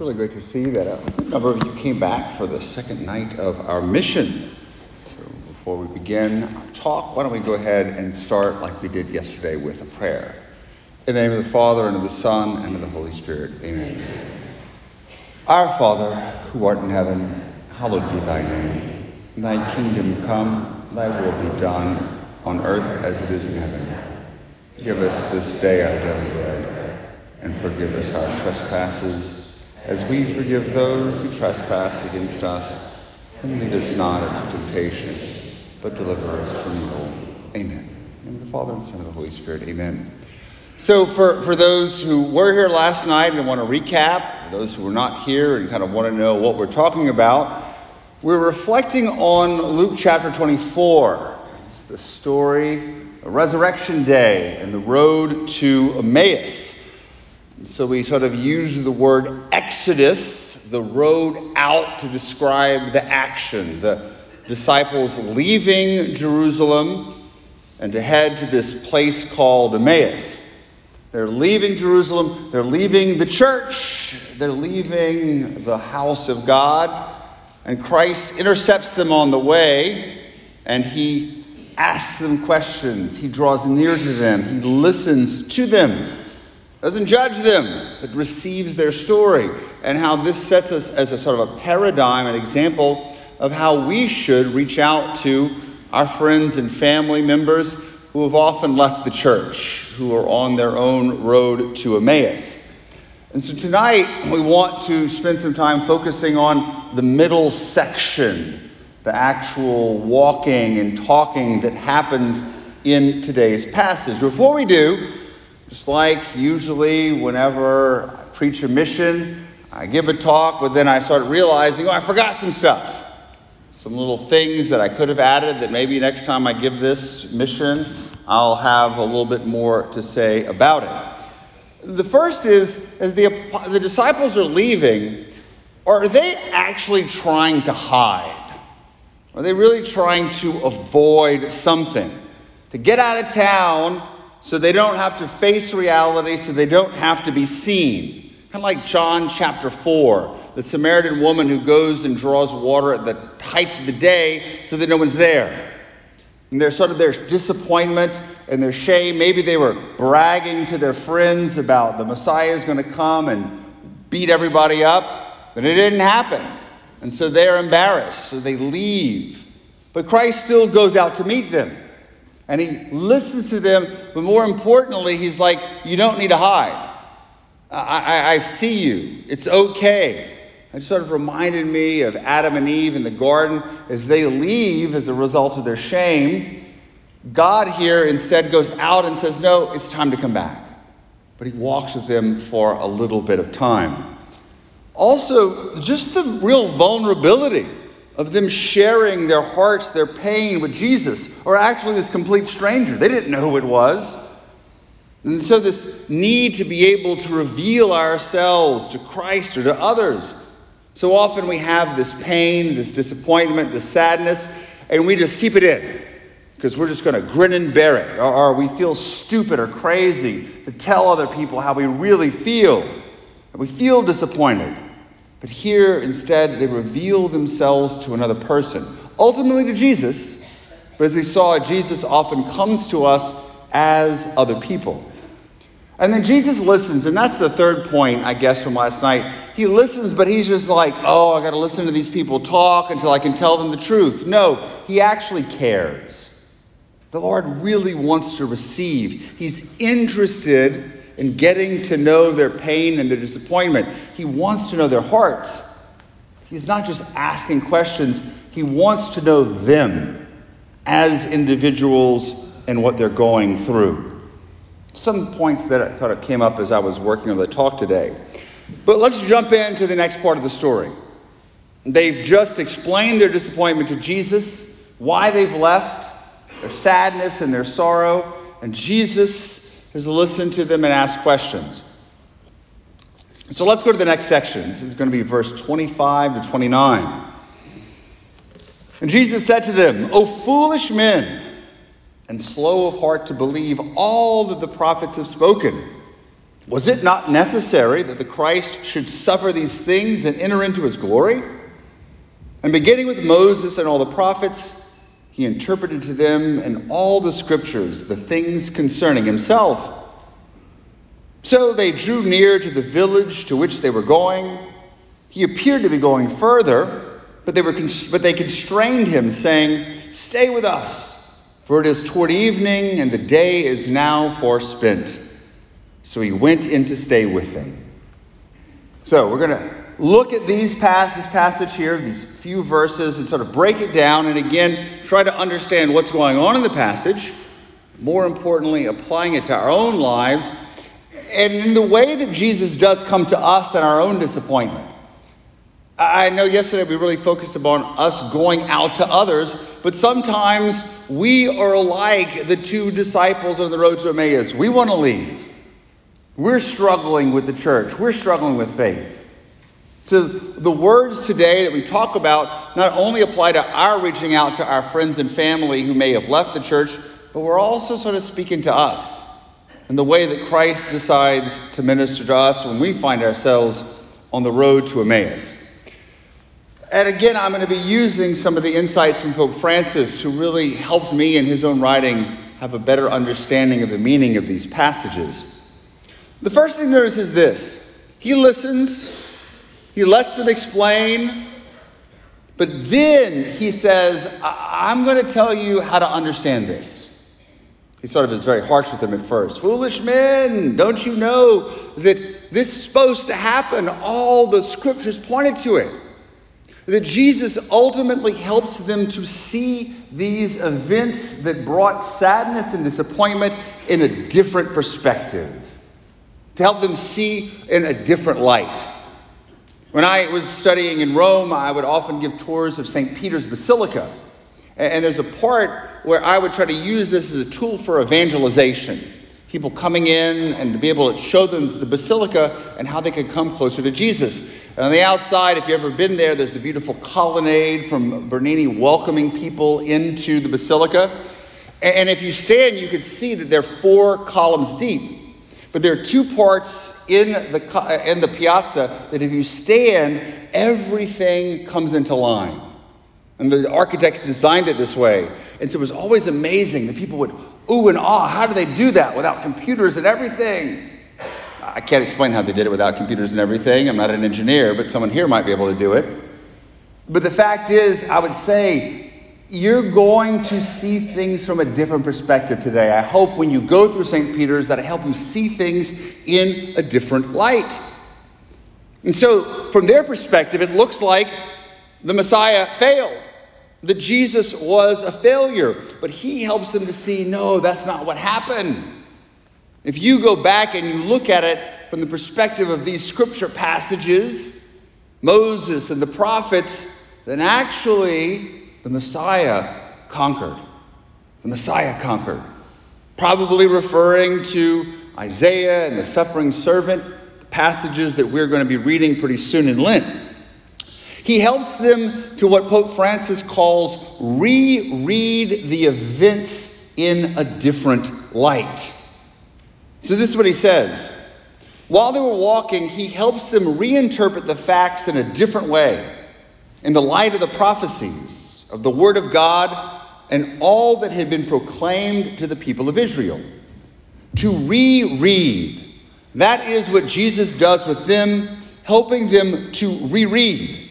It's really great to see that a good number of you came back for the second night of our mission. So before we begin our talk, why don't we go ahead and start like we did yesterday with a prayer. In the name of the Father, and of the Son, and of the Holy Spirit. Amen. Our Father, who art in heaven, hallowed be thy name. Thy kingdom come, thy will be done, on earth as it is in heaven. Give us this day our daily bread, and forgive us our trespasses as we forgive those who trespass against us. And lead us not into temptation, but deliver us from evil. Amen. In the Father, and Son, and the Holy Spirit. Amen. So, for, for those who were here last night and want to recap, those who were not here and kind of want to know what we're talking about, we're reflecting on Luke chapter 24. It's the story, of Resurrection Day, and the road to Emmaus. So we sort of use the word exodus, the road out, to describe the action. The disciples leaving Jerusalem and to head to this place called Emmaus. They're leaving Jerusalem, they're leaving the church, they're leaving the house of God, and Christ intercepts them on the way and he asks them questions. He draws near to them, he listens to them doesn't judge them, but receives their story, and how this sets us as a sort of a paradigm, an example of how we should reach out to our friends and family members who have often left the church, who are on their own road to Emmaus. And so tonight we want to spend some time focusing on the middle section, the actual walking and talking that happens in today's passage. Before we do, just like usually, whenever I preach a mission, I give a talk, but then I start realizing, oh, I forgot some stuff. Some little things that I could have added that maybe next time I give this mission, I'll have a little bit more to say about it. The first is, as the, the disciples are leaving, are they actually trying to hide? Are they really trying to avoid something? To get out of town so they don't have to face reality, so they don't have to be seen. Kind of like John chapter 4, the Samaritan woman who goes and draws water at the height of the day so that no one's there. And there's sort of their disappointment and their shame. Maybe they were bragging to their friends about the Messiah is going to come and beat everybody up, but it didn't happen. And so they're embarrassed, so they leave. But Christ still goes out to meet them and he listens to them, but more importantly, he's like, You don't need to hide. I, I, I see you. It's okay. It sort of reminded me of Adam and Eve in the garden as they leave as a result of their shame. God here instead goes out and says, No, it's time to come back. But he walks with them for a little bit of time. Also, just the real vulnerability of them sharing their hearts, their pain with Jesus, or actually this complete stranger. They didn't know who it was. And so, this need to be able to reveal ourselves to Christ or to others. So often we have this pain, this disappointment, this sadness, and we just keep it in because we're just going to grin and bear it. Or, or, we feel stupid or crazy to tell other people how we really feel. We feel disappointed. But here, instead, they reveal themselves to another person, ultimately to Jesus. But as we saw, Jesus often comes to us as other people. And then Jesus listens, and that's the third point, I guess, from last night. He listens, but he's just like, oh, I got to listen to these people talk until I can tell them the truth. No, he actually cares. The Lord really wants to receive. He's interested in getting to know their pain and their disappointment. He wants to know their hearts. He's not just asking questions, he wants to know them as individuals and what they're going through. Some points that kind of came up as I was working on the talk today. But let's jump into the next part of the story. They've just explained their disappointment to Jesus, why they've left, their sadness and their sorrow, and Jesus is listen to them and ask questions. So let's go to the next section. This is going to be verse 25 to 29. And Jesus said to them, O foolish men, and slow of heart to believe all that the prophets have spoken. Was it not necessary that the Christ should suffer these things and enter into his glory? And beginning with Moses and all the prophets, he interpreted to them in all the scriptures the things concerning himself. So they drew near to the village to which they were going. He appeared to be going further, but they, were, but they constrained him, saying, Stay with us, for it is toward evening, and the day is now forspent. So he went in to stay with them. So we're going to look at these pass this passage here, these few verses, and sort of break it down, and again try to understand what's going on in the passage. More importantly, applying it to our own lives, and in the way that Jesus does come to us in our own disappointment. I know yesterday we really focused upon us going out to others, but sometimes we are like the two disciples on the road to Emmaus. We want to leave. We're struggling with the church. We're struggling with faith. So the words today that we talk about not only apply to our reaching out to our friends and family who may have left the church, but we're also sort of speaking to us and the way that Christ decides to minister to us when we find ourselves on the road to Emmaus. And again, I'm going to be using some of the insights from Pope Francis, who really helped me in his own writing have a better understanding of the meaning of these passages. The first thing to notice is this He listens he lets them explain, but then he says, I'm going to tell you how to understand this. He sort of is very harsh with them at first. Foolish men, don't you know that this is supposed to happen? All the scriptures pointed to it. That Jesus ultimately helps them to see these events that brought sadness and disappointment in a different perspective, to help them see in a different light. When I was studying in Rome, I would often give tours of St. Peter's Basilica. And there's a part where I would try to use this as a tool for evangelization. People coming in and to be able to show them the basilica and how they could come closer to Jesus. And on the outside, if you've ever been there, there's the beautiful colonnade from Bernini welcoming people into the basilica. And if you stand, you can see that they're four columns deep. But there are two parts in the, in the piazza that if you stand, everything comes into line. And the architects designed it this way. And so it was always amazing that people would ooh and ah. How do they do that without computers and everything? I can't explain how they did it without computers and everything. I'm not an engineer, but someone here might be able to do it. But the fact is, I would say you're going to see things from a different perspective today. I hope when you go through St. Peter's that I help you see things in a different light. And so, from their perspective, it looks like the Messiah failed, that Jesus was a failure. But he helps them to see no, that's not what happened. If you go back and you look at it from the perspective of these scripture passages, Moses and the prophets, then actually the Messiah conquered. The Messiah conquered. Probably referring to Isaiah and the suffering servant, the passages that we're going to be reading pretty soon in Lent. He helps them to what Pope Francis calls reread the events in a different light. So, this is what he says. While they were walking, he helps them reinterpret the facts in a different way, in the light of the prophecies of the Word of God and all that had been proclaimed to the people of Israel. To reread. That is what Jesus does with them, helping them to reread.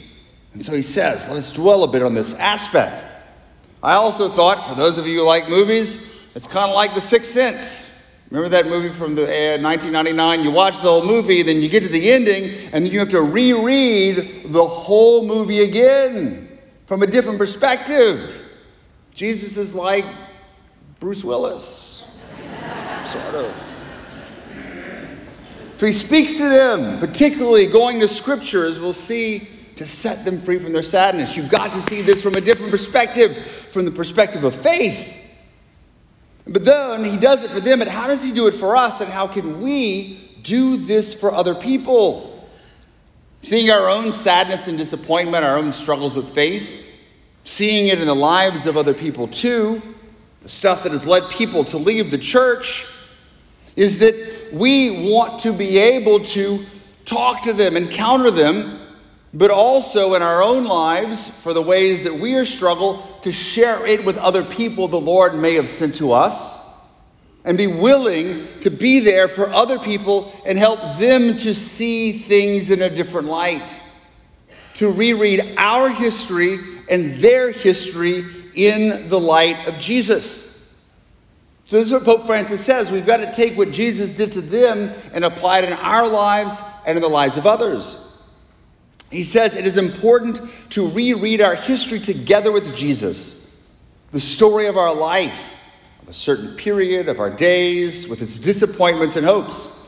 And so he says, let us dwell a bit on this aspect. I also thought, for those of you who like movies, it's kind of like The Sixth Sense. Remember that movie from the uh, 1999? You watch the whole movie, then you get to the ending, and then you have to reread the whole movie again from a different perspective. Jesus is like Bruce Willis, sort of. So he speaks to them, particularly going to Scripture, as we'll see, to set them free from their sadness. You've got to see this from a different perspective, from the perspective of faith. But then he does it for them, but how does he do it for us, and how can we do this for other people? Seeing our own sadness and disappointment, our own struggles with faith, seeing it in the lives of other people too, the stuff that has led people to leave the church, is that we want to be able to talk to them, encounter them, but also in our own lives for the ways that we are struggle to share it with other people the Lord may have sent to us and be willing to be there for other people and help them to see things in a different light. To reread our history and their history in the light of Jesus. So, this is what Pope Francis says. We've got to take what Jesus did to them and apply it in our lives and in the lives of others. He says it is important to reread our history together with Jesus, the story of our life, a certain period of our days, with its disappointments and hopes.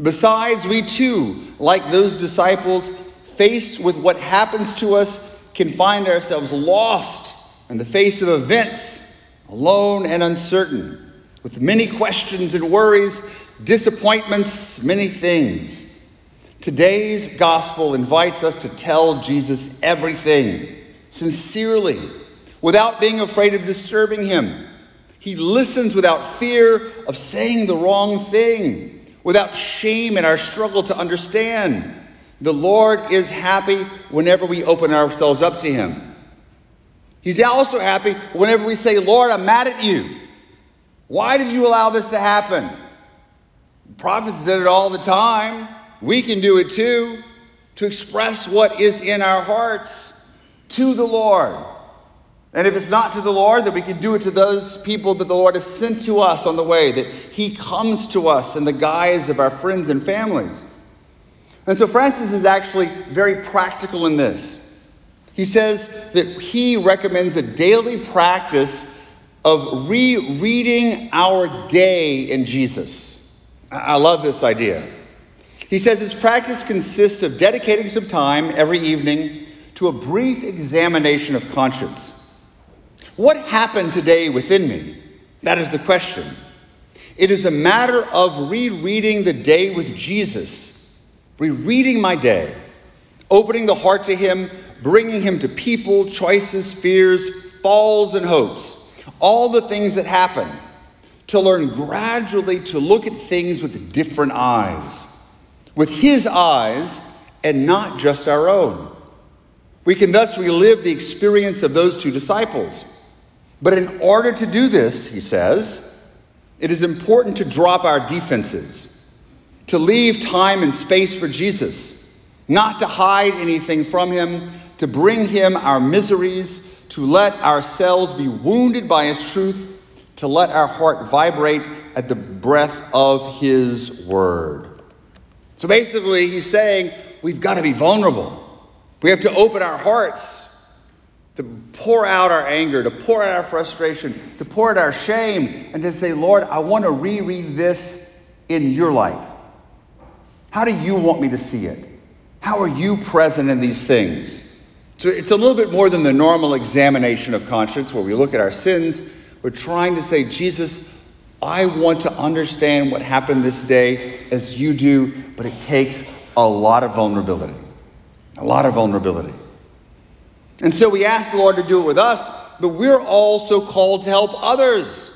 Besides, we too, like those disciples, faced with what happens to us, can find ourselves lost in the face of events, alone and uncertain, with many questions and worries, disappointments, many things. Today's gospel invites us to tell Jesus everything sincerely, without being afraid of disturbing him. He listens without fear of saying the wrong thing, without shame in our struggle to understand. The Lord is happy whenever we open ourselves up to him. He's also happy whenever we say, Lord, I'm mad at you. Why did you allow this to happen? prophets did it all the time. We can do it too, to express what is in our hearts to the Lord. And if it's not to the Lord, then we can do it to those people that the Lord has sent to us on the way, that He comes to us in the guise of our friends and families. And so Francis is actually very practical in this. He says that he recommends a daily practice of rereading our day in Jesus. I love this idea. He says his practice consists of dedicating some time every evening to a brief examination of conscience. What happened today within me? That is the question. It is a matter of rereading the day with Jesus, rereading my day, opening the heart to Him, bringing Him to people, choices, fears, falls, and hopes, all the things that happen, to learn gradually to look at things with different eyes with his eyes and not just our own. We can thus relive the experience of those two disciples. But in order to do this, he says, it is important to drop our defenses, to leave time and space for Jesus, not to hide anything from him, to bring him our miseries, to let ourselves be wounded by his truth, to let our heart vibrate at the breath of his word. So basically, he's saying we've got to be vulnerable. We have to open our hearts to pour out our anger, to pour out our frustration, to pour out our shame, and to say, Lord, I want to reread this in your light. How do you want me to see it? How are you present in these things? So it's a little bit more than the normal examination of conscience where we look at our sins. We're trying to say, Jesus, I want to understand what happened this day as you do, but it takes a lot of vulnerability. A lot of vulnerability. And so we ask the Lord to do it with us, but we're also called to help others.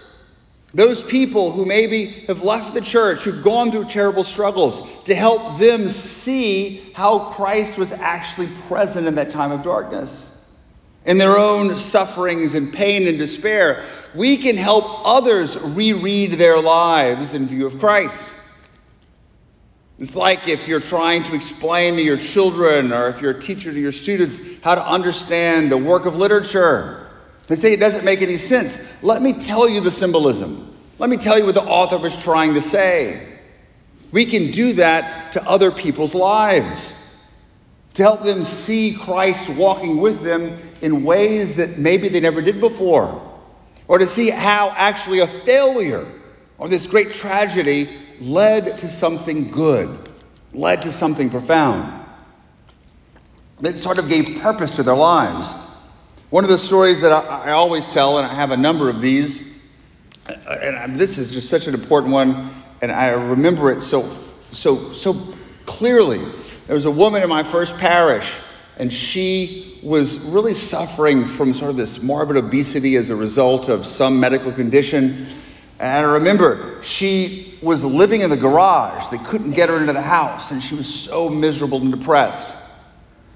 Those people who maybe have left the church, who've gone through terrible struggles, to help them see how Christ was actually present in that time of darkness. In their own sufferings and pain and despair, we can help others reread their lives in view of Christ. It's like if you're trying to explain to your children or if you're a teacher to your students how to understand a work of literature. They say it doesn't make any sense. Let me tell you the symbolism. Let me tell you what the author was trying to say. We can do that to other people's lives to help them see Christ walking with them in ways that maybe they never did before or to see how actually a failure or this great tragedy led to something good, led to something profound. That sort of gave purpose to their lives. One of the stories that I, I always tell, and I have a number of these, and this is just such an important one, and I remember it so so so clearly. There was a woman in my first parish and she was really suffering from sort of this morbid obesity as a result of some medical condition. And I remember she was living in the garage. They couldn't get her into the house, and she was so miserable and depressed.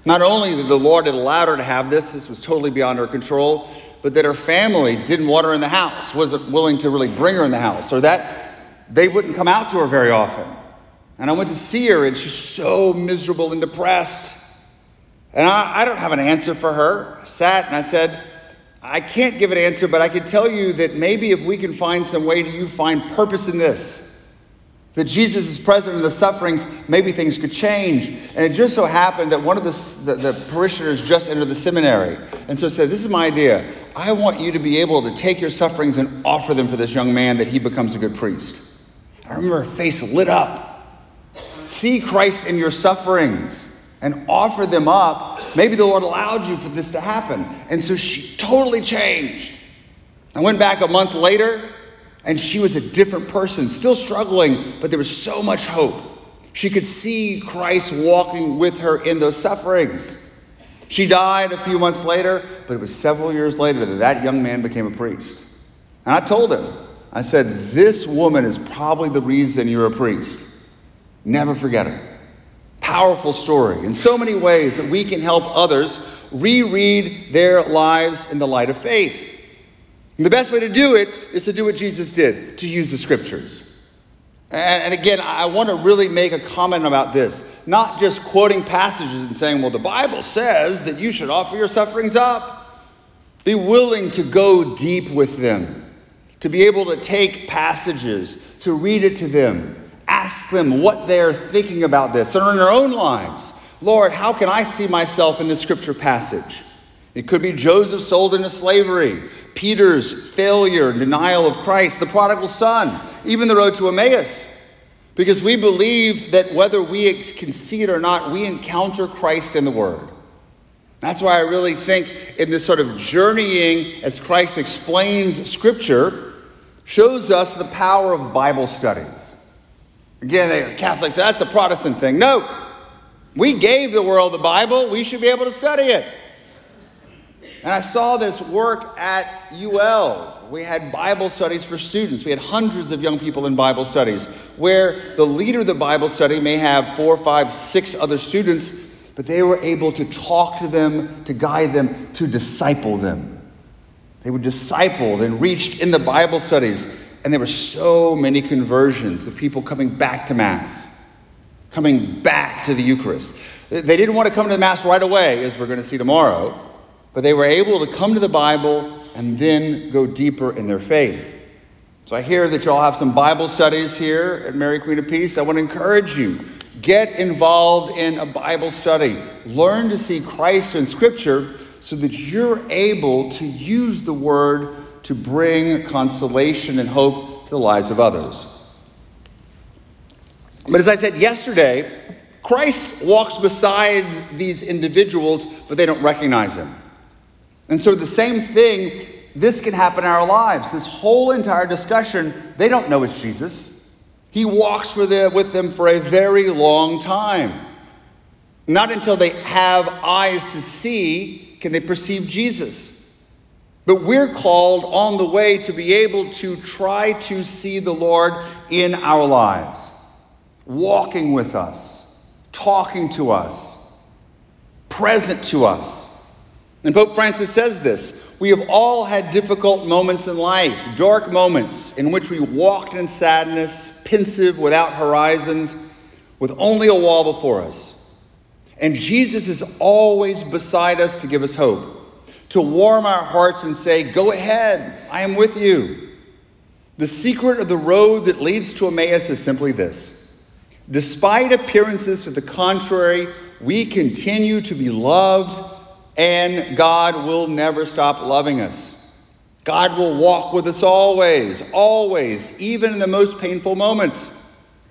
Not only that the Lord had allowed her to have this, this was totally beyond her control, but that her family didn't want her in the house, wasn't willing to really bring her in the house, or that they wouldn't come out to her very often. And I went to see her, and she's so miserable and depressed. And I, I don't have an answer for her. I sat and I said, I can't give an answer, but I can tell you that maybe if we can find some way to you find purpose in this, that Jesus is present in the sufferings, maybe things could change. And it just so happened that one of the, the, the parishioners just entered the seminary. And so said, This is my idea. I want you to be able to take your sufferings and offer them for this young man that he becomes a good priest. I remember her face lit up. See Christ in your sufferings and offer them up. Maybe the Lord allowed you for this to happen. And so she totally changed. I went back a month later and she was a different person, still struggling, but there was so much hope. She could see Christ walking with her in those sufferings. She died a few months later, but it was several years later that that young man became a priest. And I told him, I said, This woman is probably the reason you're a priest. Never forget her. Powerful story in so many ways that we can help others reread their lives in the light of faith. And the best way to do it is to do what Jesus did, to use the scriptures. And, again, I want to really make a comment about this. Not just quoting passages and saying, well, the Bible says that you should offer your sufferings up. Be willing to go deep with them, to be able to take passages, to read it to them, ask them what they're thinking about this, or in their own lives. Lord, how can I see myself in this scripture passage? It could be Joseph sold into slavery, Peter's failure, denial of Christ, the prodigal son, even the road to Emmaus. Because we believe that whether we can see it or not, we encounter Christ in the Word. That's why I really think in this sort of journeying as Christ explains Scripture shows us the power of Bible studies. Again, they are Catholics, that's a Protestant thing. No, we gave the world the Bible, we should be able to study it. And I saw this work at UL. We had Bible studies for students. We had hundreds of young people in Bible studies where the leader of the Bible study may have four, five, six other students, but they were able to talk to them, to guide them, to disciple them. They were discipled and reached in the Bible studies. And there were so many conversions of people coming back to Mass, coming back to the Eucharist. They didn't want to come to the Mass right away, as we're going to see tomorrow. But they were able to come to the Bible and then go deeper in their faith. So I hear that you all have some Bible studies here at Mary Queen of Peace. I want to encourage you. Get involved in a Bible study. Learn to see Christ in Scripture so that you're able to use the Word to bring consolation and hope to the lives of others. But as I said yesterday, Christ walks beside these individuals, but they don't recognize him. And so the same thing, this can happen in our lives. This whole entire discussion, they don't know it's Jesus. He walks with them for a very long time. Not until they have eyes to see can they perceive Jesus. But we're called on the way to be able to try to see the Lord in our lives, walking with us, talking to us, present to us. And Pope Francis says this We have all had difficult moments in life, dark moments in which we walked in sadness, pensive, without horizons, with only a wall before us. And Jesus is always beside us to give us hope, to warm our hearts and say, Go ahead, I am with you. The secret of the road that leads to Emmaus is simply this Despite appearances to the contrary, we continue to be loved and God will never stop loving us. God will walk with us always, always, even in the most painful moments,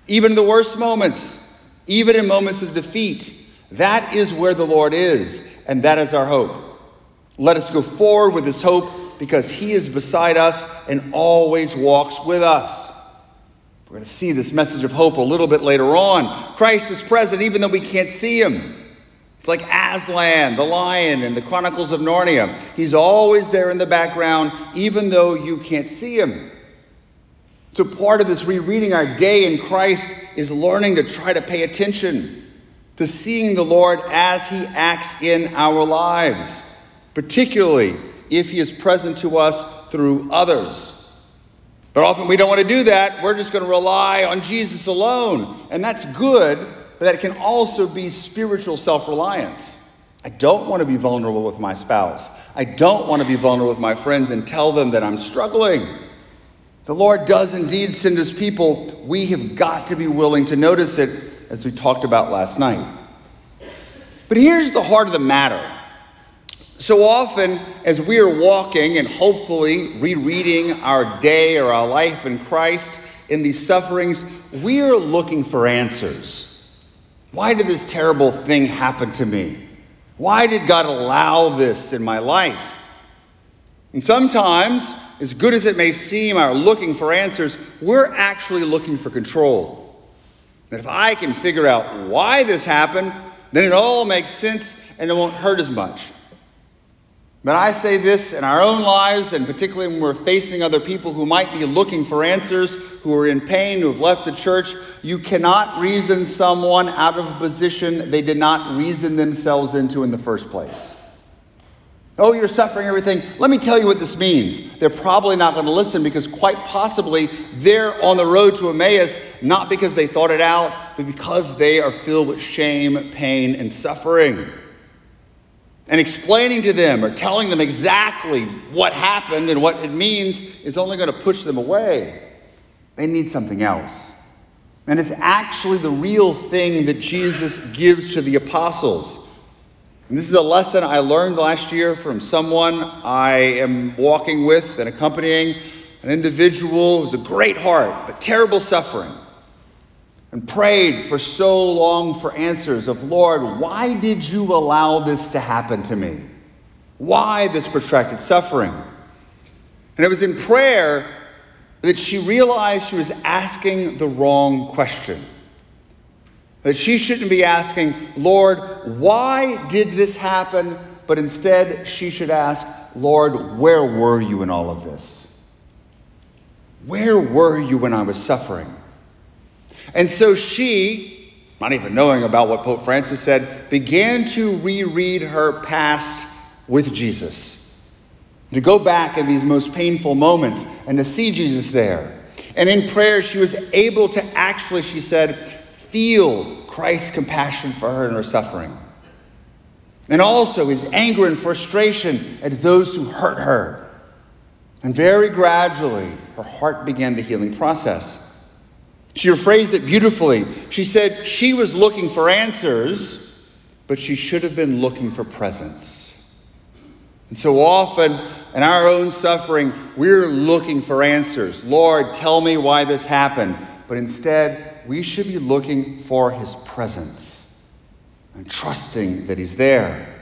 even in the worst moments, even in moments of defeat. That is where the Lord is, and that is our hope. Let us go forward with this hope because He is beside us and always walks with us. We're going to see this message of hope a little bit later on. Christ is present even though we can't see Him. It's like Aslan, the lion in the Chronicles of Narnia. He's always there in the background, even though you can't see him. So, part of this rereading our day in Christ is learning to try to pay attention to seeing the Lord as He acts in our lives, particularly if He is present to us through others. But often we don't want to do that. We're just going to rely on Jesus alone. And that's good, but that can also be spiritual self reliance. I don't want to be vulnerable with my spouse. I don't want to be vulnerable with my friends and tell them that I'm struggling. The Lord does indeed send us people. We have got to be willing to notice it, as we talked about last night. But here's the heart of the matter. So often, as we are walking and hopefully rereading our day or our life in Christ in these sufferings, we are looking for answers. Why did this terrible thing happen to me? Why did God allow this in my life? And sometimes, as good as it may seem, our looking for answers, we're actually looking for control. That if I can figure out why this happened, then it all makes sense and it won't hurt as much. But I say this in our own lives, and particularly when we're facing other people who might be looking for answers, who are in pain, who have left the church, you cannot reason someone out of a position they did not reason themselves into in the first place. Oh, you're suffering everything. Let me tell you what this means. They're probably not going to listen because quite possibly they're on the road to Emmaus not because they thought it out, but because they are filled with shame, pain, and suffering and explaining to them or telling them exactly what happened and what it means is only going to push them away. They need something else. And it's actually the real thing that Jesus gives to the apostles. And this is a lesson I learned last year from someone I am walking with and accompanying, an individual who's a great heart, but terrible suffering and prayed for so long for answers of, Lord, why did you allow this to happen to me? Why this protracted suffering? And it was in prayer that she realized she was asking the wrong question. That she shouldn't be asking, Lord, why did this happen? But instead, she should ask, Lord, where were you in all of this? Where were you when I was suffering? And so she, not even knowing about what Pope Francis said, began to reread her past with Jesus. To go back in these most painful moments and to see Jesus there. And in prayer, she was able to actually, she said, feel Christ's compassion for her and her suffering. And also his anger and frustration at those who hurt her. And very gradually, her heart began the healing process. She rephrased it beautifully. She said she was looking for answers, but she should have been looking for presence. And so often in our own suffering, we're looking for answers. Lord, tell me why this happened. But instead, we should be looking for his presence and trusting that he's there.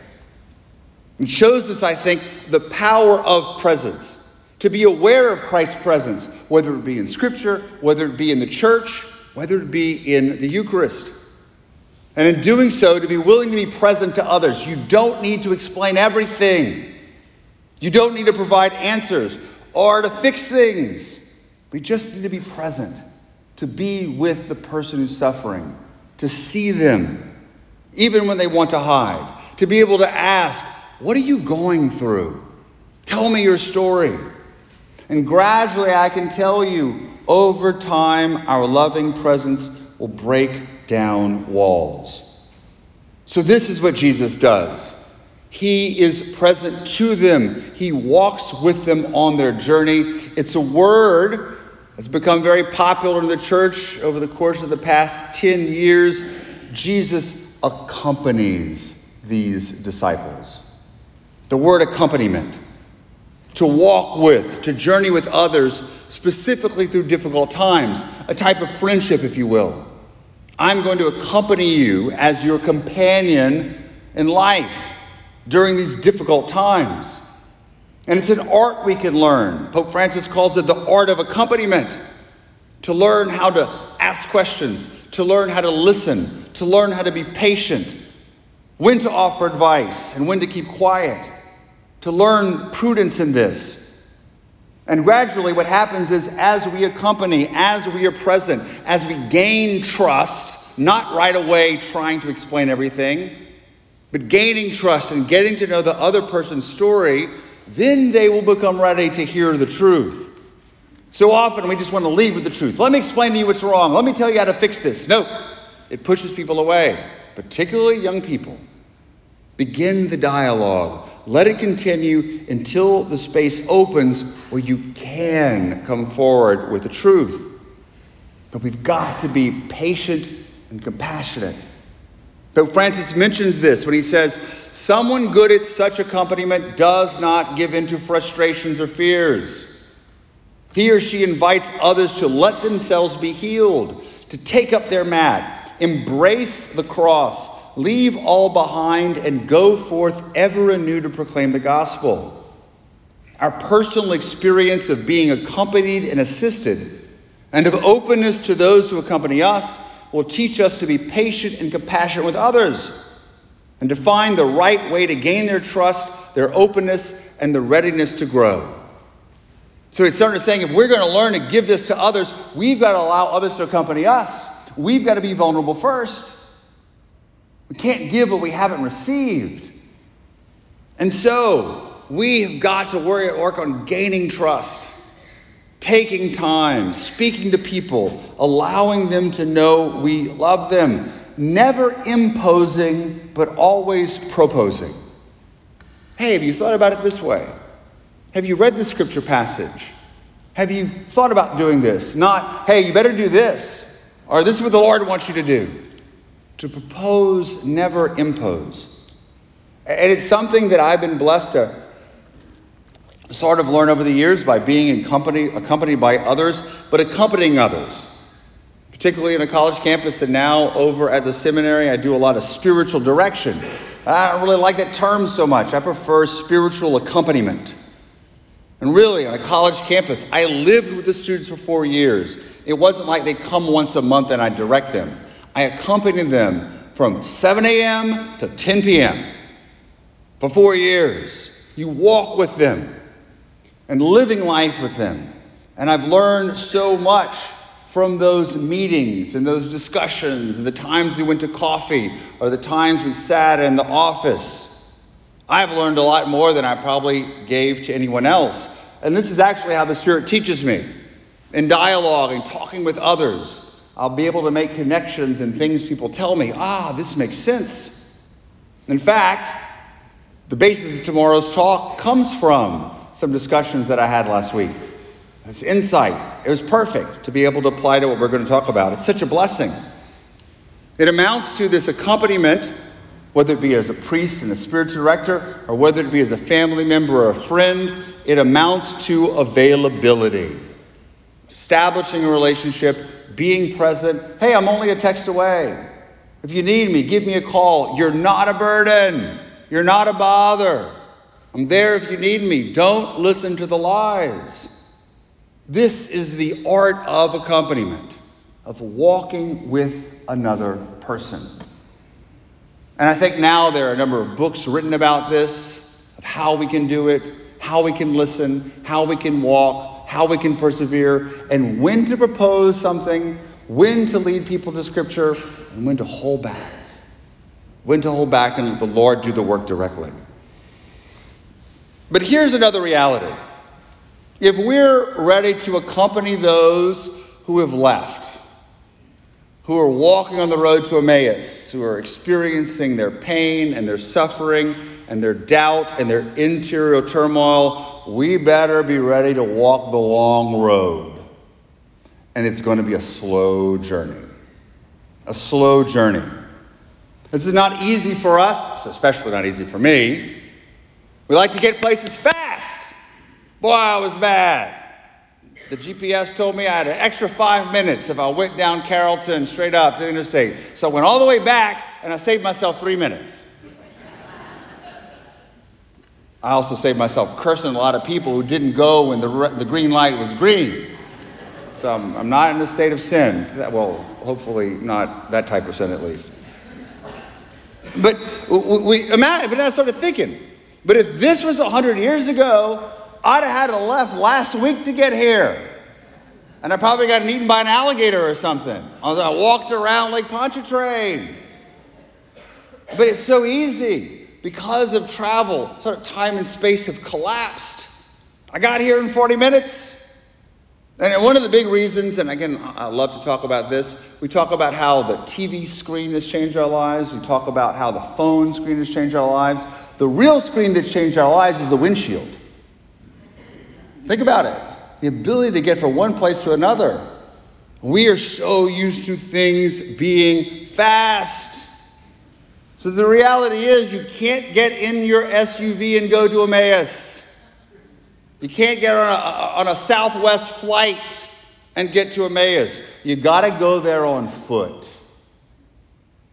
It shows us, I think, the power of presence to be aware of Christ's presence, whether it be in Scripture, whether it be in the church, whether it be in the Eucharist. And in doing so, to be willing to be present to others. You don't need to explain everything, you don't need to provide answers or to fix things. We just need to be present, to be with the person who's suffering, to see them, even when they want to hide, to be able to ask, What are you going through? Tell me your story. And gradually, I can tell you, over time, our loving presence will break down walls. So, this is what Jesus does. He is present to them. He walks with them on their journey. It's a word that's become very popular in the church over the course of the past 10 years. Jesus accompanies these disciples. The word accompaniment to walk with, to journey with others, specifically through difficult times, a type of friendship, if you will. I'm going to accompany you as your companion in life during these difficult times. And it's an art we can learn. Pope Francis calls it the art of accompaniment. To learn how to ask questions, to learn how to listen, to learn how to be patient, when to offer advice and when to keep quiet to learn prudence in this. And gradually, what happens is as we accompany, as we are present, as we gain trust, not right away trying to explain everything, but gaining trust and getting to know the other person's story, then they will become ready to hear the truth. So often we just want to lead with the truth. Let me explain to you what's wrong. Let me tell you how to fix this. No, it pushes people away, particularly young people. Begin the dialogue. Let it continue until the space opens where you can come forward with the truth. But we've got to be patient and compassionate. Pope Francis mentions this when he says, Someone good at such accompaniment does not give in to frustrations or fears. He or she invites others to let themselves be healed, to take up their mat, embrace the cross, leave all behind, and go forth ever anew to proclaim the gospel. Our personal experience of being accompanied and assisted, and of openness to those who accompany us, will teach us to be patient and compassionate with others, and to find the right way to gain their trust, their openness, and the readiness to grow. So it's starting saying if we're going to learn to give this to others, we've got to allow others to accompany us. We've got to be vulnerable first. We can't give what we haven't received. And so, we've got to worry, work on gaining trust, taking time, speaking to people, allowing them to know we love them, never imposing, but always proposing. Hey, have you thought about it this way? Have you read the scripture passage? Have you thought about doing this? Not, hey, you better do this, or this is what the Lord wants you to do. To propose, never impose. And it's something that I've been blessed to sort of learn over the years by being in company, accompanied by others, but accompanying others. Particularly in a college campus and now over at the seminary, I do a lot of spiritual direction. I don't really like that term so much. I prefer spiritual accompaniment. And really, on a college campus, I lived with the students for four years. It wasn't like they'd come once a month and I'd direct them. I accompanied them from 7 a.m. to 10 p.m. for four years. You walk with them and living life with them. And I've learned so much from those meetings and those discussions and the times we went to coffee or the times we sat in the office. I've learned a lot more than I probably gave to anyone else. And this is actually how the Spirit teaches me. In dialogue and talking with others, I'll be able to make connections and things people tell me, ah, this makes sense. In fact, the basis of tomorrow's talk comes from some discussions that I had last week. It's insight. It was perfect to be able to apply to what we're going to talk about. It's such a blessing. It amounts to this accompaniment, whether it be as a priest and a spiritual director, or whether it be as a family member or a friend, it amounts to availability. Establishing a relationship being present. Hey, I'm only a text away. If you need me, give me a call. You're not a burden. You're not a bother. I'm there if you need me. Don't listen to the lies. This is the art of accompaniment, of walking with another person. And I think now there are a number of books written about this, of how we can do it, how we can listen, how we can walk, how we can persevere, and when to propose something, when to lead people to Scripture, and when to hold back. When to hold back and let the Lord do the work directly. But here's another reality. If we're ready to accompany those who have left, who are walking on the road to Emmaus, who are experiencing their pain and their suffering and their doubt and their interior turmoil, we better be ready to walk the long road. And it's going to be a slow journey. A slow journey. This is not easy for us, especially not easy for me. We like to get places fast. Boy, I was bad. The GPS told me I had an extra five minutes if I went down Carrollton straight up to the interstate. So I went all the way back and I saved myself three minutes. I also saved myself cursing a lot of people who didn't go when the, the green light was green. So I'm, I'm not in a state of sin. Well, hopefully not that type of sin at least. But we, imagine, but I started thinking, but if this was 100 years ago, I'd have had to left last week to get here. And I probably got eaten by an alligator or something. I walked around Lake Pontchartrain. But it's so easy because of travel. Sort of time and space have collapsed. I got here in 40 minutes. And one of the big reasons, and again, I love to talk about this, we talk about how the TV screen has changed our lives. We talk about how the phone screen has changed our lives. The real screen that's changed our lives is the windshield. Think about it the ability to get from one place to another. We are so used to things being fast. So the reality is, you can't get in your SUV and go to Emmaus. You can't get on a, on a Southwest flight and get to Emmaus. You got to go there on foot.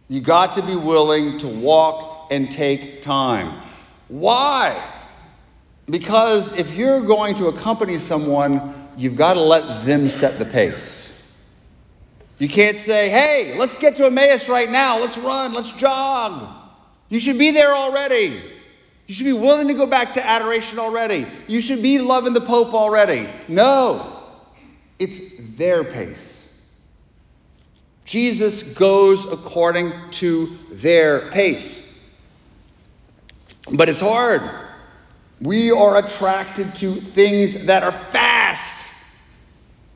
You got to be willing to walk and take time. Why? Because if you're going to accompany someone, you've got to let them set the pace. You can't say, hey, let's get to Emmaus right now. Let's run. Let's jog. You should be there already. You should be willing to go back to adoration already. You should be loving the Pope already. No, it's their pace. Jesus goes according to their pace. But it's hard. We are attracted to things that are fast.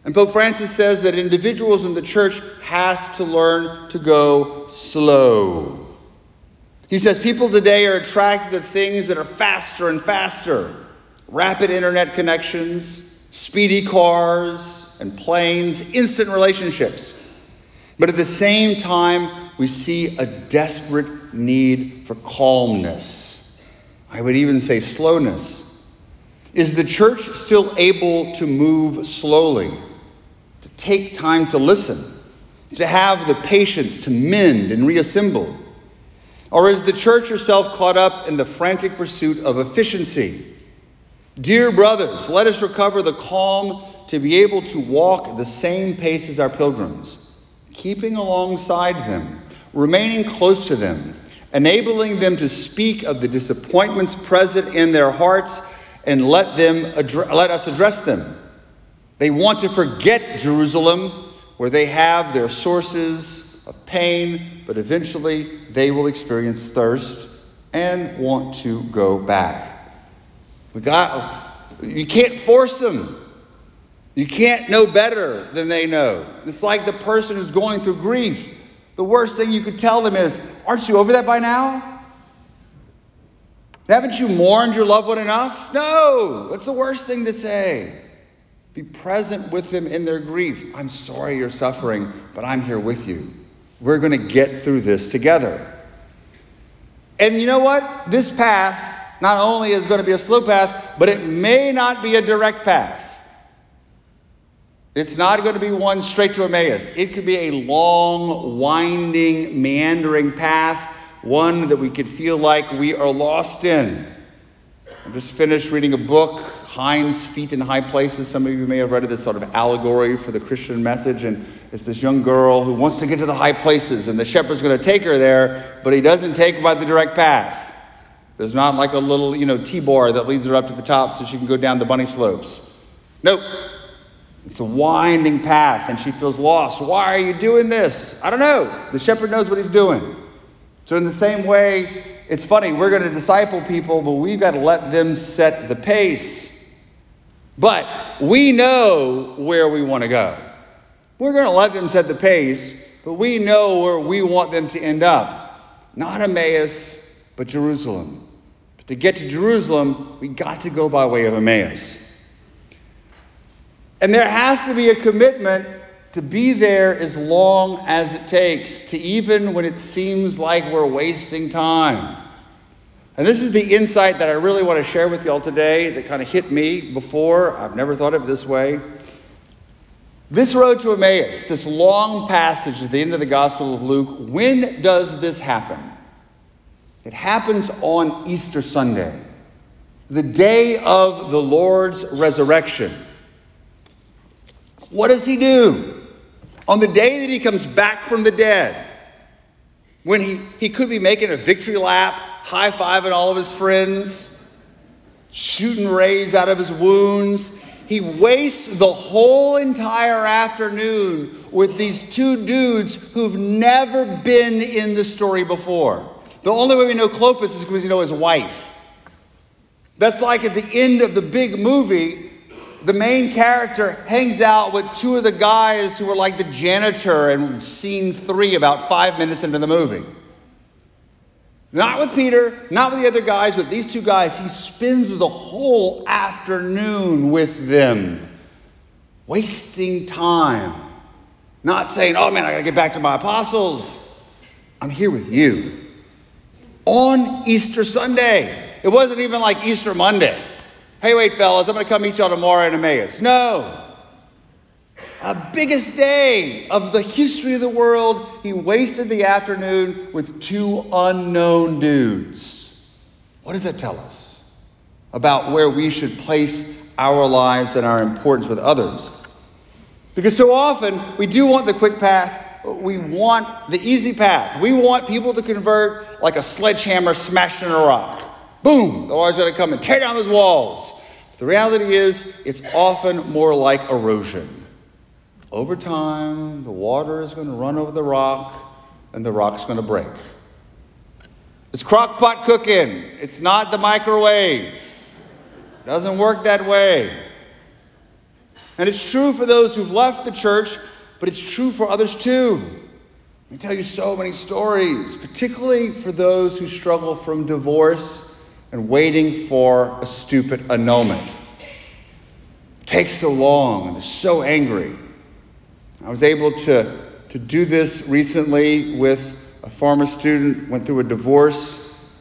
And Pope Francis says that individuals in the church has to learn to go slow. He says people today are attracted to things that are faster and faster rapid internet connections, speedy cars and planes, instant relationships. But at the same time, we see a desperate need for calmness. I would even say slowness. Is the church still able to move slowly, take time to listen, to have the patience to mend and reassemble? Or is the church herself caught up in the frantic pursuit of efficiency? Dear brothers, let us recover the calm to be able to walk the same pace as our pilgrims, keeping alongside them, remaining close to them, enabling them to speak of the disappointments present in their hearts, and let, them let us address them. They want to forget Jerusalem, where they have their sources of pain, but eventually they will experience thirst and want to go back. Got, you can't force them. You can't know better than they know. It's like the person who's going through grief. The worst thing you could tell them is, Aren't you over that by now? Haven't you mourned your loved one enough? No, that's the worst thing to say. Be present with them in their grief. I'm sorry you're suffering, but I'm here with you. We're going to get through this together. And you know what? This path not only is going to be a slow path, but it may not be a direct path. It's not going to be one straight to Emmaus. It could be a long, winding, meandering path, one that we could feel like we are lost in. I just finished reading a book Hinds' Feet in High Places. Some of you may have read it, this sort of allegory for the Christian message. And it's this young girl who wants to get to the high places, and the shepherd's going to take her there, but he doesn't take her by the direct path. There's not like a little, you know, T-bar that leads her up to the top so she can go down the bunny slopes. Nope. It's a winding path, and she feels lost. Why are you doing this? I don't know. The shepherd knows what he's doing. So, in the same way, it's funny, we're going to disciple people, but we've got to let them set the pace. But we know where we want to go. We're going to let them set the pace, but we know where we want them to end up. Not Emmaus, but Jerusalem. But to get to Jerusalem, we got to go by way of Emmaus. And there has to be a commitment to be there as long as it takes, to even when it seems like we're wasting time. And this is the insight that I really want to share with y'all today that kind of hit me before. I've never thought of it this way. This road to Emmaus, this long passage at the end of the Gospel of Luke, when does this happen? It happens on Easter Sunday, the day of the Lord's resurrection. What does he do? On the day that he comes back from the dead, when he, he could be making a victory lap high fiving all of his friends, shooting rays out of his wounds. He wastes the whole entire afternoon with these two dudes who've never been in the story before. The only way we know Clopas is because we know his wife. That's like at the end of the big movie, the main character hangs out with two of the guys who were like the janitor in scene three, about five minutes into the movie. Not with Peter, not with the other guys, but these two guys. He spends the whole afternoon with them, wasting time. Not saying, oh man, I got to get back to my apostles. I'm here with you. On Easter Sunday. It wasn't even like Easter Monday. Hey, wait, fellas, I'm going to come meet y'all tomorrow in Emmaus. No. A biggest day of the history of the world, he wasted the afternoon with two unknown dudes. What does that tell us about where we should place our lives and our importance with others? Because so often we do want the quick path, we want the easy path. We want people to convert like a sledgehammer smashing a rock. Boom! The Lord's going to come and tear down those walls. The reality is, it's often more like erosion. Over time, the water is going to run over the rock and the rock's going to break. It's crock pot cooking. It's not the microwave. It doesn't work that way. And it's true for those who've left the church, but it's true for others too. Let me tell you so many stories, particularly for those who struggle from divorce and waiting for a stupid annulment. It takes so long and they're so angry. I was able to, to do this recently with a former student, went through a divorce,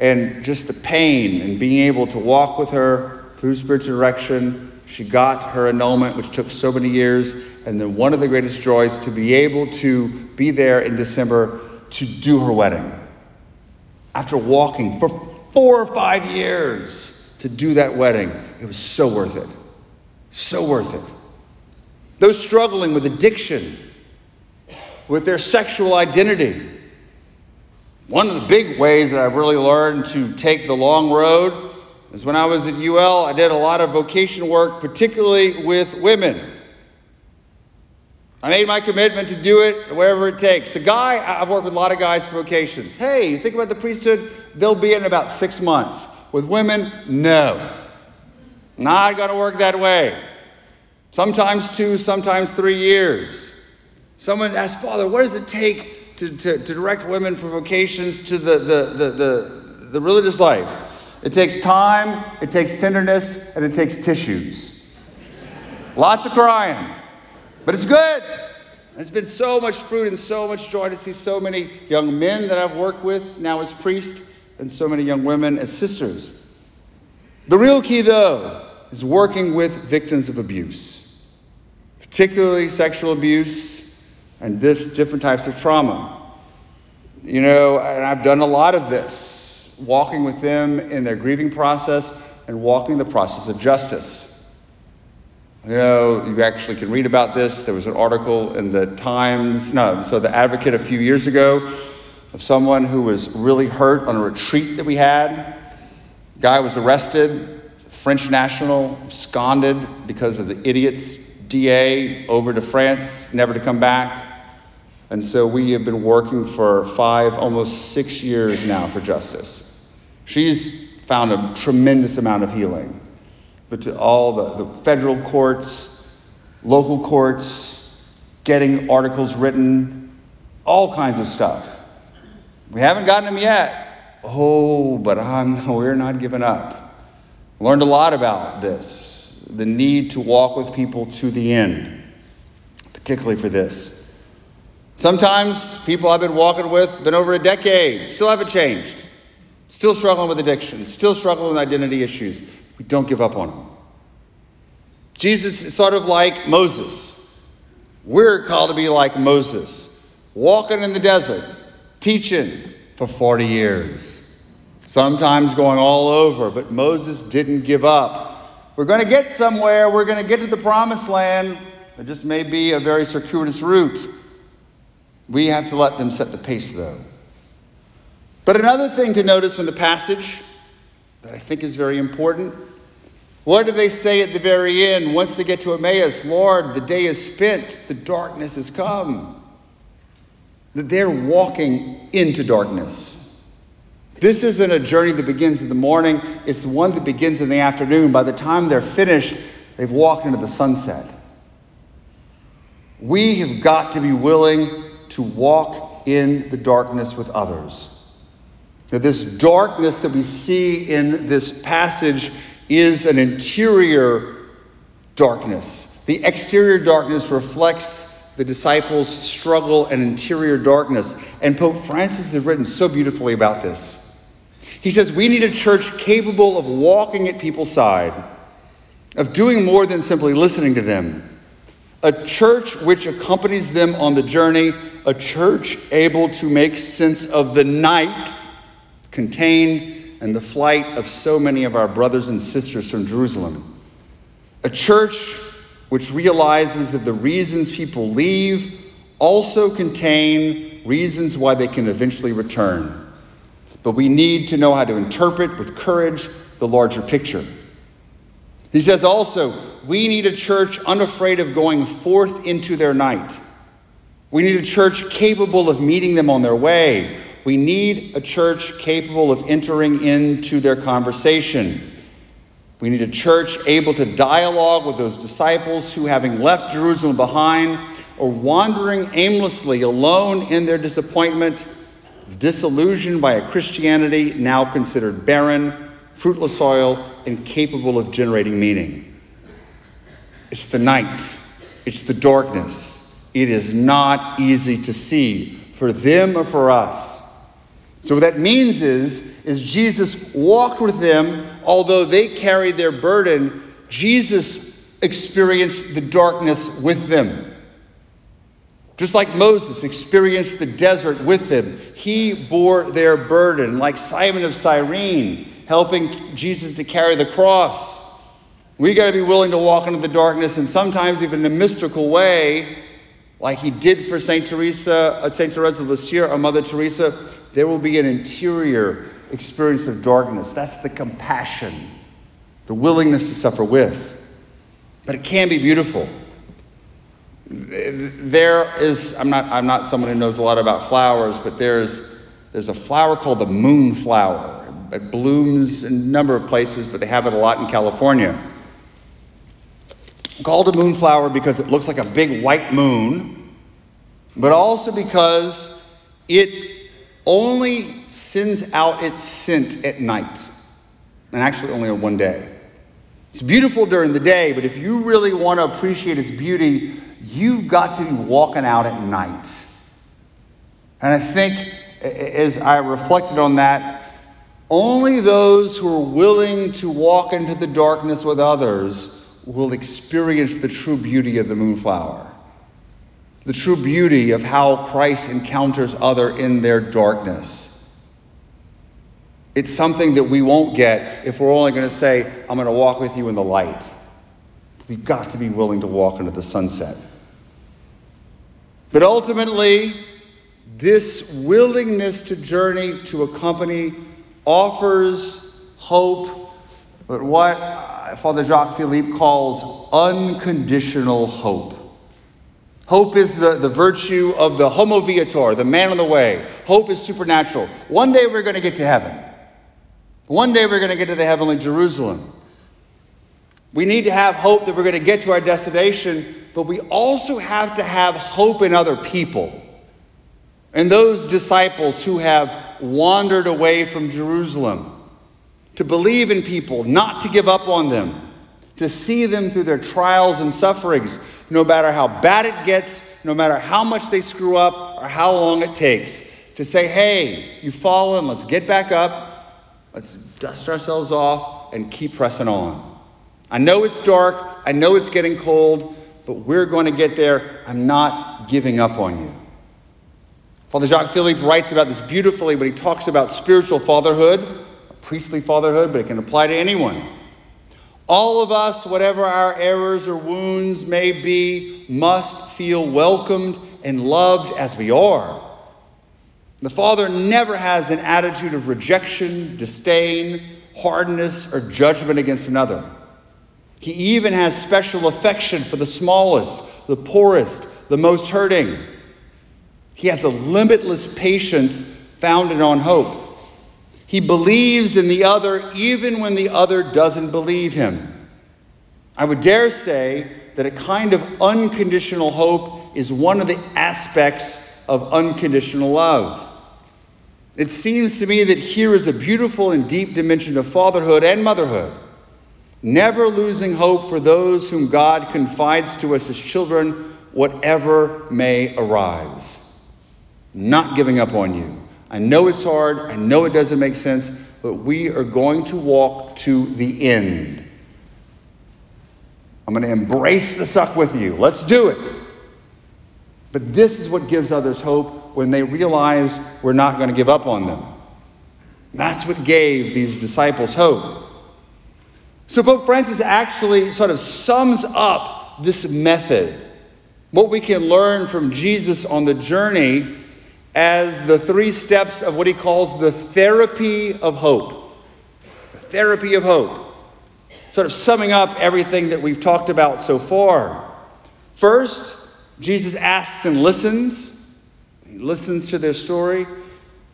and just the pain and being able to walk with her through spiritual direction. She got her annulment, which took so many years, and then one of the greatest joys to be able to be there in December to do her wedding. After walking for four or five years to do that wedding, it was so worth it. So worth it those struggling with addiction, with their sexual identity. One of the big ways that I've really learned to take the long road is when I was at UL, I did a lot of vocation work, particularly with women. I made my commitment to do it wherever it takes. A guy, I've worked with a lot of guys for vocations. Hey, you think about the priesthood, they'll be in about six months. With women, no. Not going to work that way. Sometimes two, sometimes three years. Someone asked, Father, what does it take to, to, to direct women for vocations to the, the, the, the, the religious life? It takes time, it takes tenderness, and it takes tissues. Lots of crying. But it's good. There's been so much fruit and so much joy to see so many young men that I've worked with now as priests and so many young women as sisters. The real key, though, is working with victims of abuse, particularly sexual abuse and this different types of trauma. You know, and I've done a lot of this, walking with them in their grieving process and walking the process of justice. You know, you actually can read about this. There was an article in the Times, no, so the Advocate a few years ago of someone who was really hurt on a retreat that we had. Guy was arrested, French national absconded because of the idiot's DA over to France, never to come back. And so we have been working for five, almost six years now for justice. She's found a tremendous amount of healing. But to all the, the federal courts, local courts, getting articles written, all kinds of stuff. We haven't gotten them yet. Oh, but uh, I'm, we're not giving up. Learned a lot about this the need to walk with people to the end, particularly for this. Sometimes people I've been walking with, been over a decade, still haven't changed. Still struggling with addiction, still struggling with identity issues. We don't give up on them. Jesus is sort of like Moses. We're called to be like Moses, walking in the desert, teaching for 40 years sometimes going all over, but Moses didn't give up. We're going to get somewhere. We're going to get to the promised land. It just may be a very circuitous route. We have to let them set the pace, though. But another thing to notice from the passage that I think is very important. What do they say at the very end once they get to Emmaus? Lord, the day is spent, the darkness has come. That they're walking into darkness. This isn't a journey that begins in the morning, it's the one that begins in the afternoon. By the time they're finished, they've walked into the sunset. We have got to be willing to walk in the darkness with others. That this darkness that we see in this passage is an interior darkness. The exterior darkness reflects the disciples' struggle and interior darkness. And Pope Francis has written so beautifully about this. He says, We need a church capable of walking at people's side, of doing more than simply listening to them. A church which accompanies them on the journey, a church able to make sense of the night contained in the flight of so many of our brothers and sisters from Jerusalem. A church which realizes that the reasons people leave also contain reasons why they can eventually return but we need to know how to interpret with courage the larger picture. He says also, we need a church unafraid of going forth into their night. We need a church capable of meeting them on their way. We need a church capable of entering into their conversation. We need a church able to dialogue with those disciples who, having left Jerusalem behind, are wandering aimlessly alone in their disappointment disillusioned by a Christianity now considered barren, fruitless soil, incapable of generating meaning. It's the night, it's the darkness. It is not easy to see for them or for us. So what that means is, is Jesus walked with them, although they carried their burden, Jesus experienced the darkness with them. Just like Moses experienced the desert with them, he bore their burden, like Simon of Cyrene, helping Jesus to carry the cross. We got to be willing to walk into the darkness and sometimes even in a mystical way, like he did for Saint Teresa, uh, Saint Teresa of Lisieux, or Mother Teresa. There will be an interior experience of darkness. That's the compassion, the willingness to suffer with. But it can be beautiful there is I'm not I'm not someone who knows a lot about flowers, but there's there's a flower called the moonflower. It blooms in a number of places, but they have it a lot in California. Called a moonflower because it looks like a big white moon, but also because it only sends out its scent at night, and actually only on one day. It's beautiful during the day, but if you really want to appreciate its beauty, you've got to be walking out at night. And I think as I reflected on that, only those who are willing to walk into the darkness with others will experience the true beauty of the moonflower. The true beauty of how Christ encounters other in their darkness. It's something that we won't get if we're only going to say, I'm going to walk with you in the light. We've got to be willing to walk into the sunset. But ultimately, this willingness to journey to accompany offers hope, but what uh, Father Jacques Philippe calls unconditional hope. Hope is the, the virtue of the homo viator, the man on the way. Hope is supernatural. One day we're going to get to heaven. One day we're going to get to the heavenly Jerusalem. We need to have hope that we're going to get to our destination, but we also have to have hope in other people. And those disciples who have wandered away from Jerusalem, to believe in people, not to give up on them, to see them through their trials and sufferings, no matter how bad it gets, no matter how much they screw up or how long it takes, to say, hey, you've fallen, let's get back up, let's dust ourselves off and keep pressing on. I know it's dark. I know it's getting cold, but we're going to get there. I'm not giving up on you. Father Jacques Philippe writes about this beautifully when he talks about spiritual fatherhood, priestly fatherhood, but it can apply to anyone. All of us, whatever our errors or wounds may be, must feel welcomed and loved as we are. The Father never has an attitude of rejection, disdain, hardness, or judgment against another. He even has special affection for the smallest, the poorest, the most hurting. He has a limitless patience founded on hope. He believes in the other even when the other doesn't believe him. I would dare say that a kind of unconditional hope is one of the aspects of unconditional love. It seems to me that here is a beautiful and deep dimension of fatherhood and motherhood. Never losing hope for those whom God confides to us as children, whatever may arise. Not giving up on you. I know it's hard. I know it doesn't make sense, but we are going to walk to the end. I'm going to embrace the suck with you. Let's do it. But this is what gives others hope when they realize we're not going to give up on them. That's what gave these disciples hope. So Pope Francis actually sort of sums up this method, what we can learn from Jesus on the journey as the three steps of what he calls the therapy of hope. The therapy of hope. Sort of summing up everything that we've talked about so far. First, Jesus asks and listens. He listens to their story.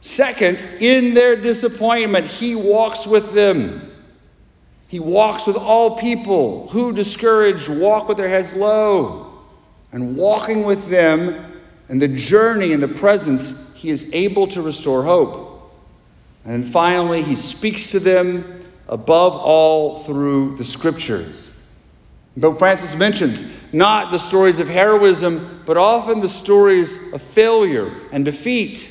Second, in their disappointment, he walks with them. He walks with all people who, discouraged, walk with their heads low. And walking with them and the journey and the presence, he is able to restore hope. And finally, he speaks to them above all through the scriptures. Pope Francis mentions not the stories of heroism, but often the stories of failure and defeat.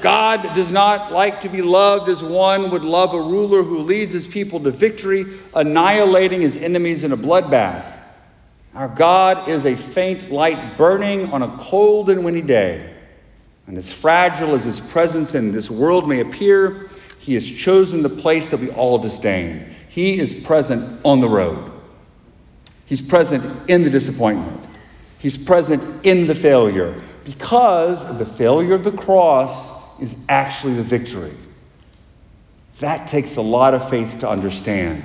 God does not like to be loved as one would love a ruler who leads his people to victory, annihilating his enemies in a bloodbath. Our God is a faint light burning on a cold and windy day. And as fragile as his presence in this world may appear, he has chosen the place that we all disdain. He is present on the road. He's present in the disappointment. He's present in the failure because the failure of the cross is actually the victory. That takes a lot of faith to understand.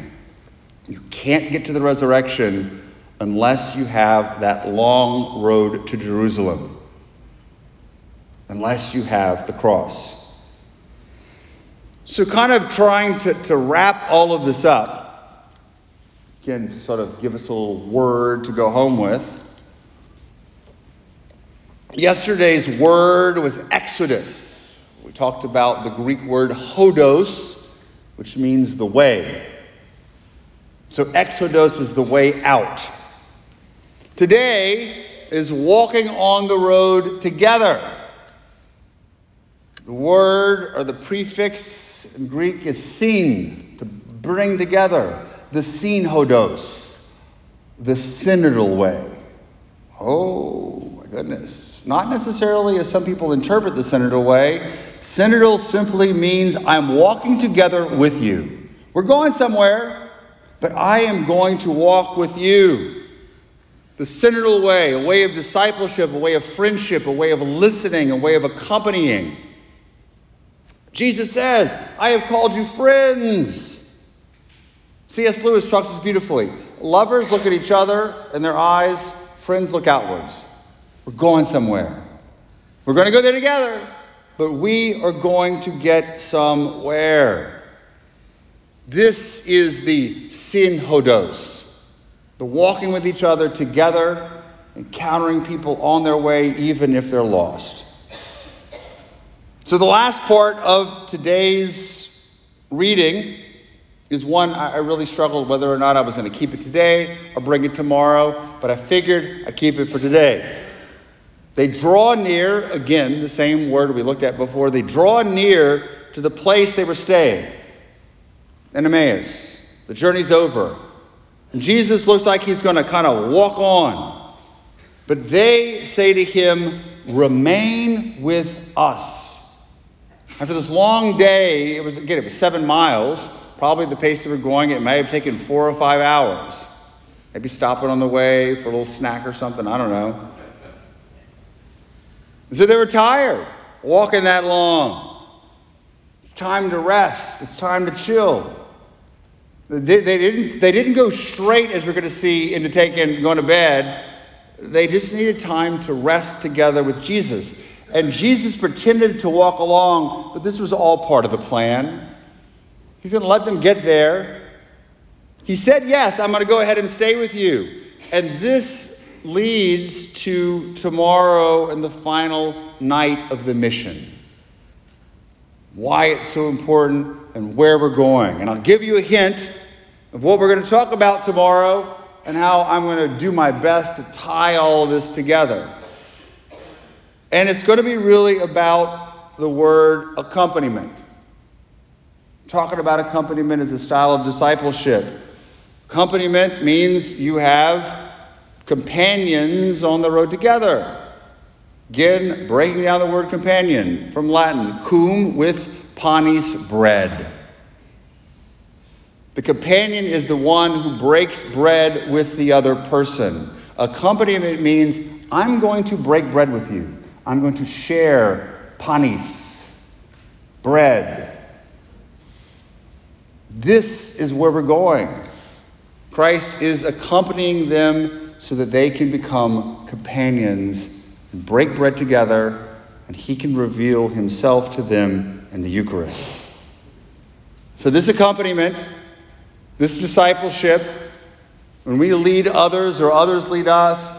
You can't get to the resurrection unless you have that long road to Jerusalem, unless you have the cross. So, kind of trying to, to wrap all of this up, again, to sort of give us a little word to go home with. Yesterday's word was Exodus. We talked about the Greek word hodos, which means the way. So, Exodus is the way out. Today is walking on the road together. The word or the prefix in Greek is syn, to bring together the synhodos, the synodal way. Oh my goodness. Not necessarily as some people interpret the synodal way. Synodal simply means I'm walking together with you. We're going somewhere, but I am going to walk with you. The synodal way, a way of discipleship, a way of friendship, a way of listening, a way of accompanying. Jesus says, I have called you friends. C.S. Lewis talks this beautifully. Lovers look at each other in their eyes, friends look outwards. We're going somewhere. We're going to go there together, but we are going to get somewhere. This is the synhodos, the walking with each other together, encountering people on their way, even if they're lost. So, the last part of today's reading is one I really struggled whether or not I was going to keep it today or bring it tomorrow, but I figured I'd keep it for today. They draw near, again, the same word we looked at before, they draw near to the place they were staying in Emmaus. The journey's over. Jesus looks like he's going to kind of walk on. But they say to him, Remain with us. After this long day, it was again, it was seven miles. Probably the pace they were going, it may have taken four or five hours. Maybe stopping on the way for a little snack or something. I don't know. So they were tired. walking that long. It's time to rest. It's time to chill. They, they, didn't, they didn't go straight, as we're going to see, into taking, going to bed. They just needed time to rest together with Jesus. And Jesus pretended to walk along, but this was all part of the plan. He's going to let them get there. He said, Yes, I'm going to go ahead and stay with you. And this leads to tomorrow and the final night of the mission. Why it's so important and where we're going. And I'll give you a hint of what we're going to talk about tomorrow and how I'm going to do my best to tie all this together. And it's going to be really about the word accompaniment. Talking about accompaniment as a style of discipleship. Accompaniment means you have companions on the road together. Again, breaking down the word companion from Latin, cum with panis bread. The companion is the one who breaks bread with the other person. Accompaniment means I'm going to break bread with you. I'm going to share panis, bread. This is where we're going. Christ is accompanying them so that they can become companions and break bread together, and he can reveal himself to them in the Eucharist. So, this accompaniment this discipleship, when we lead others or others lead us,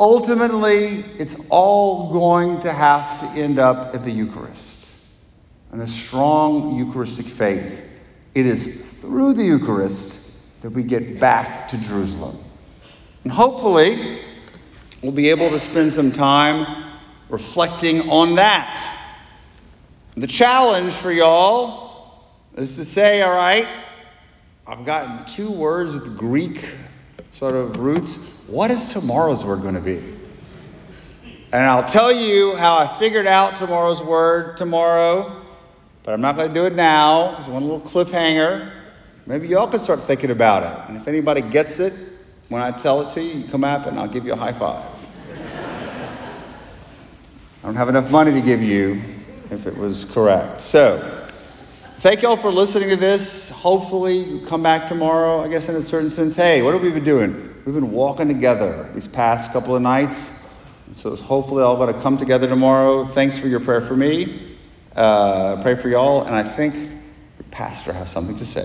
ultimately it's all going to have to end up at the Eucharist and a strong Eucharistic faith. It is through the Eucharist that we get back to Jerusalem. And hopefully, we'll be able to spend some time reflecting on that. The challenge for y'all is to say, all right, I've gotten two words with Greek sort of roots. What is tomorrow's word going to be? And I'll tell you how I figured out tomorrow's word tomorrow, but I'm not going to do it now. Just one little cliffhanger. Maybe y'all can start thinking about it. And if anybody gets it, when I tell it to you, you come up and I'll give you a high five. I don't have enough money to give you if it was correct. So, Thank y'all for listening to this. Hopefully, you come back tomorrow, I guess, in a certain sense. Hey, what have we been doing? We've been walking together these past couple of nights. So hopefully, all going to come together tomorrow. Thanks for your prayer for me. Uh, pray for y'all. And I think your pastor has something to say.